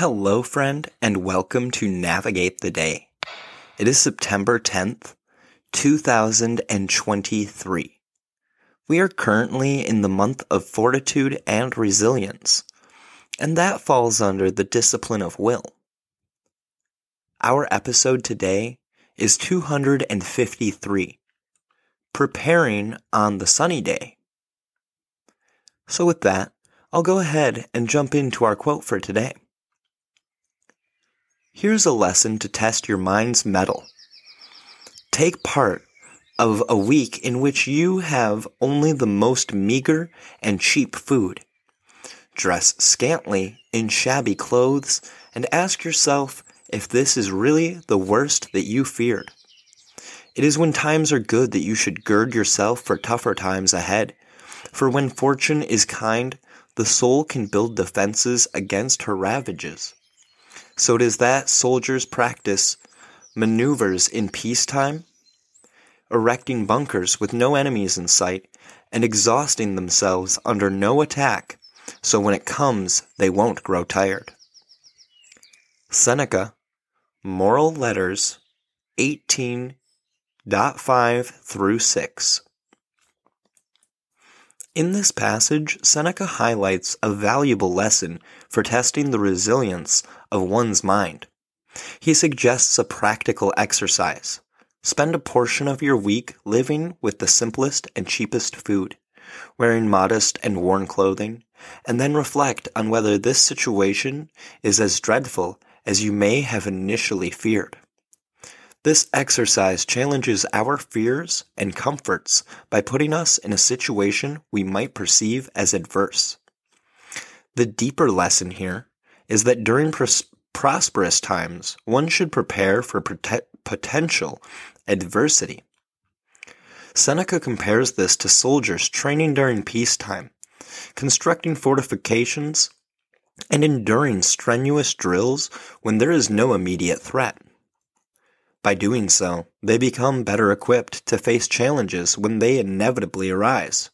Hello, friend, and welcome to Navigate the Day. It is September 10th, 2023. We are currently in the month of fortitude and resilience, and that falls under the discipline of will. Our episode today is 253 Preparing on the Sunny Day. So, with that, I'll go ahead and jump into our quote for today. Here's a lesson to test your mind's mettle. Take part of a week in which you have only the most meager and cheap food. Dress scantily in shabby clothes and ask yourself if this is really the worst that you feared. It is when times are good that you should gird yourself for tougher times ahead. For when fortune is kind, the soul can build defenses against her ravages. So does that soldiers practice maneuvers in peacetime, erecting bunkers with no enemies in sight, and exhausting themselves under no attack, so when it comes, they won't grow tired. Seneca, Moral Letters 18.5 through 6. In this passage, Seneca highlights a valuable lesson for testing the resilience of one's mind. He suggests a practical exercise. Spend a portion of your week living with the simplest and cheapest food, wearing modest and worn clothing, and then reflect on whether this situation is as dreadful as you may have initially feared. This exercise challenges our fears and comforts by putting us in a situation we might perceive as adverse. The deeper lesson here is that during pros- prosperous times, one should prepare for pot- potential adversity. Seneca compares this to soldiers training during peacetime, constructing fortifications, and enduring strenuous drills when there is no immediate threat. By doing so, they become better equipped to face challenges when they inevitably arise.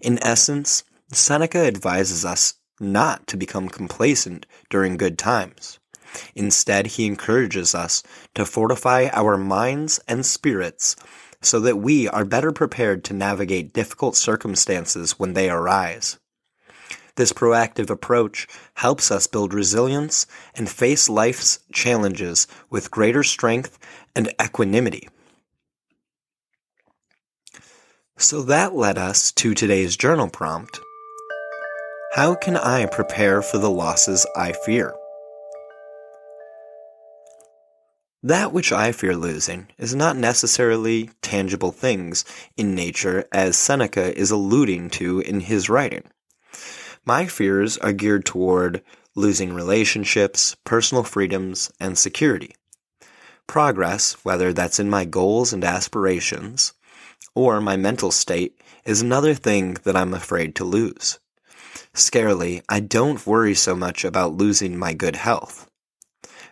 In essence, Seneca advises us not to become complacent during good times. Instead, he encourages us to fortify our minds and spirits so that we are better prepared to navigate difficult circumstances when they arise. This proactive approach helps us build resilience and face life's challenges with greater strength and equanimity. So that led us to today's journal prompt How can I prepare for the losses I fear? That which I fear losing is not necessarily tangible things in nature, as Seneca is alluding to in his writing. My fears are geared toward losing relationships, personal freedoms, and security. Progress, whether that's in my goals and aspirations or my mental state, is another thing that I'm afraid to lose. Scarily, I don't worry so much about losing my good health.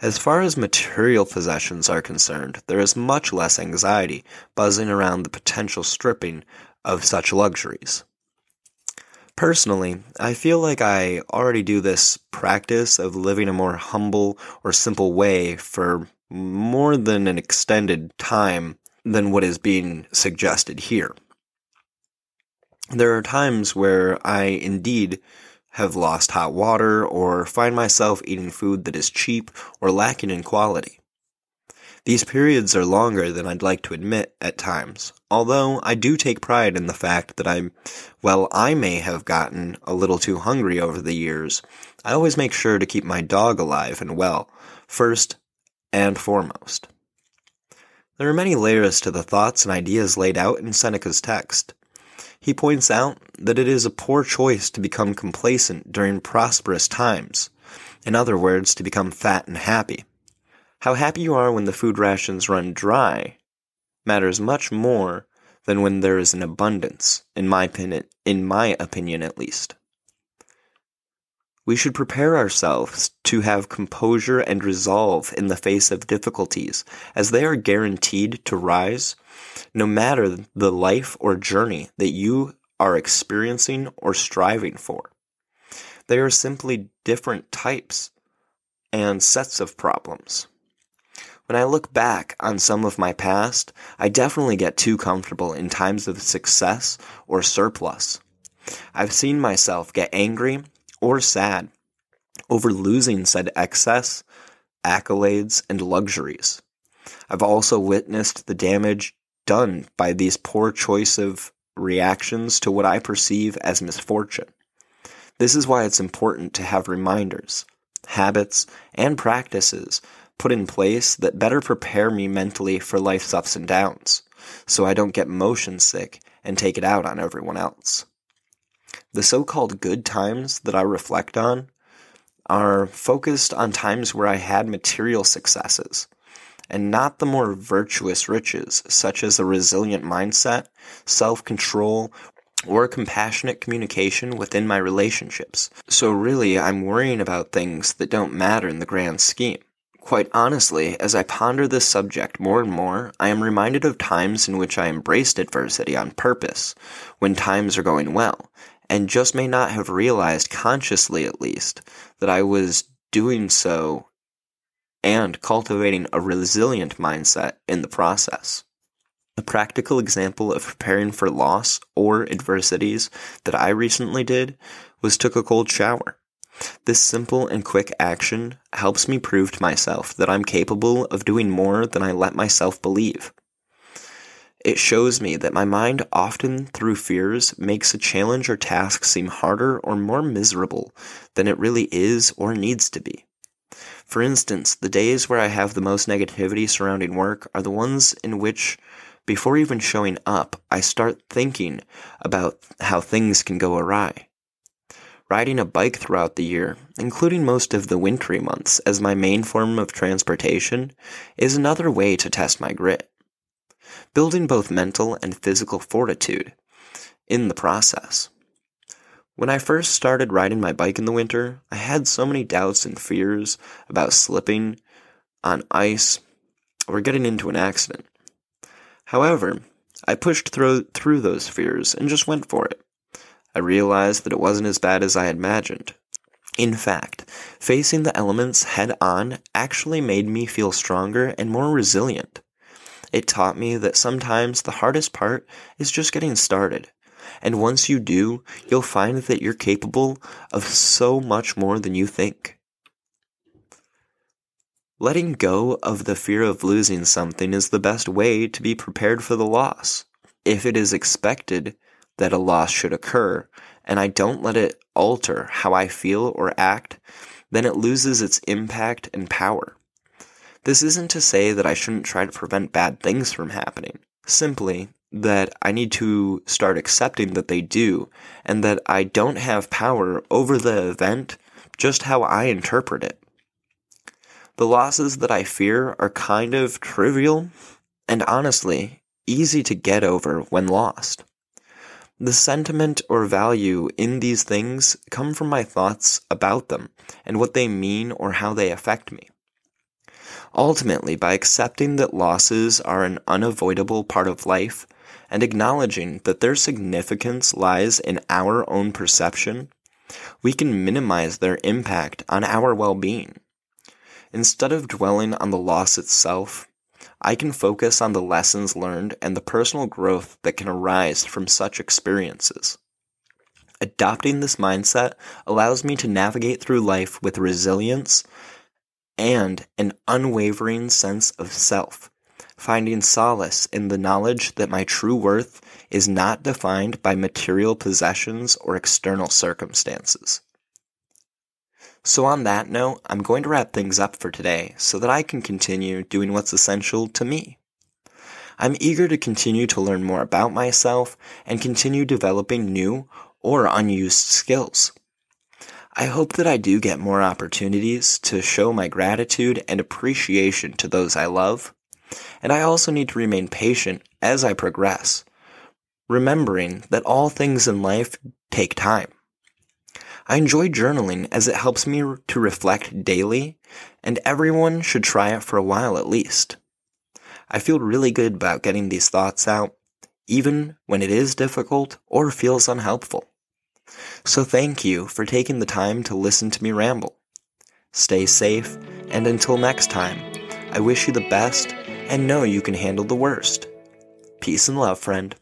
As far as material possessions are concerned, there is much less anxiety buzzing around the potential stripping of such luxuries. Personally, I feel like I already do this practice of living a more humble or simple way for more than an extended time than what is being suggested here. There are times where I indeed have lost hot water or find myself eating food that is cheap or lacking in quality. These periods are longer than I'd like to admit at times, although I do take pride in the fact that I'm, well, I may have gotten a little too hungry over the years, I always make sure to keep my dog alive and well, first and foremost. There are many layers to the thoughts and ideas laid out in Seneca's text. He points out that it is a poor choice to become complacent during prosperous times, in other words, to become fat and happy. How happy you are when the food rations run dry matters much more than when there is an abundance, in my opinion, in my opinion at least. We should prepare ourselves to have composure and resolve in the face of difficulties, as they are guaranteed to rise, no matter the life or journey that you are experiencing or striving for. They are simply different types and sets of problems. When I look back on some of my past, I definitely get too comfortable in times of success or surplus. I've seen myself get angry or sad over losing said excess, accolades, and luxuries. I've also witnessed the damage done by these poor choice of reactions to what I perceive as misfortune. This is why it's important to have reminders, habits, and practices put in place that better prepare me mentally for life's ups and downs, so I don't get motion sick and take it out on everyone else. The so called good times that I reflect on are focused on times where I had material successes, and not the more virtuous riches, such as a resilient mindset, self control, or compassionate communication within my relationships. So, really, I'm worrying about things that don't matter in the grand scheme. Quite honestly, as I ponder this subject more and more, I am reminded of times in which I embraced adversity on purpose, when times are going well, and just may not have realized, consciously at least, that I was doing so and cultivating a resilient mindset in the process. A practical example of preparing for loss or adversities that I recently did was took a cold shower. This simple and quick action helps me prove to myself that I'm capable of doing more than I let myself believe. It shows me that my mind often through fears makes a challenge or task seem harder or more miserable than it really is or needs to be. For instance, the days where I have the most negativity surrounding work are the ones in which, before even showing up, I start thinking about how things can go awry. Riding a bike throughout the year, including most of the wintry months, as my main form of transportation, is another way to test my grit. Building both mental and physical fortitude in the process. When I first started riding my bike in the winter, I had so many doubts and fears about slipping on ice or getting into an accident. However, I pushed through, through those fears and just went for it. I realized that it wasn't as bad as I had imagined. In fact, facing the elements head on actually made me feel stronger and more resilient. It taught me that sometimes the hardest part is just getting started. And once you do, you'll find that you're capable of so much more than you think. Letting go of the fear of losing something is the best way to be prepared for the loss. If it is expected, that a loss should occur, and I don't let it alter how I feel or act, then it loses its impact and power. This isn't to say that I shouldn't try to prevent bad things from happening, simply that I need to start accepting that they do, and that I don't have power over the event, just how I interpret it. The losses that I fear are kind of trivial, and honestly, easy to get over when lost. The sentiment or value in these things come from my thoughts about them and what they mean or how they affect me. Ultimately, by accepting that losses are an unavoidable part of life and acknowledging that their significance lies in our own perception, we can minimize their impact on our well being. Instead of dwelling on the loss itself, I can focus on the lessons learned and the personal growth that can arise from such experiences. Adopting this mindset allows me to navigate through life with resilience and an unwavering sense of self, finding solace in the knowledge that my true worth is not defined by material possessions or external circumstances. So, on that note, I'm going to wrap things up for today so that I can continue doing what's essential to me. I'm eager to continue to learn more about myself and continue developing new or unused skills. I hope that I do get more opportunities to show my gratitude and appreciation to those I love. And I also need to remain patient as I progress, remembering that all things in life take time. I enjoy journaling as it helps me to reflect daily, and everyone should try it for a while at least. I feel really good about getting these thoughts out, even when it is difficult or feels unhelpful. So thank you for taking the time to listen to me ramble. Stay safe, and until next time, I wish you the best and know you can handle the worst. Peace and love, friend.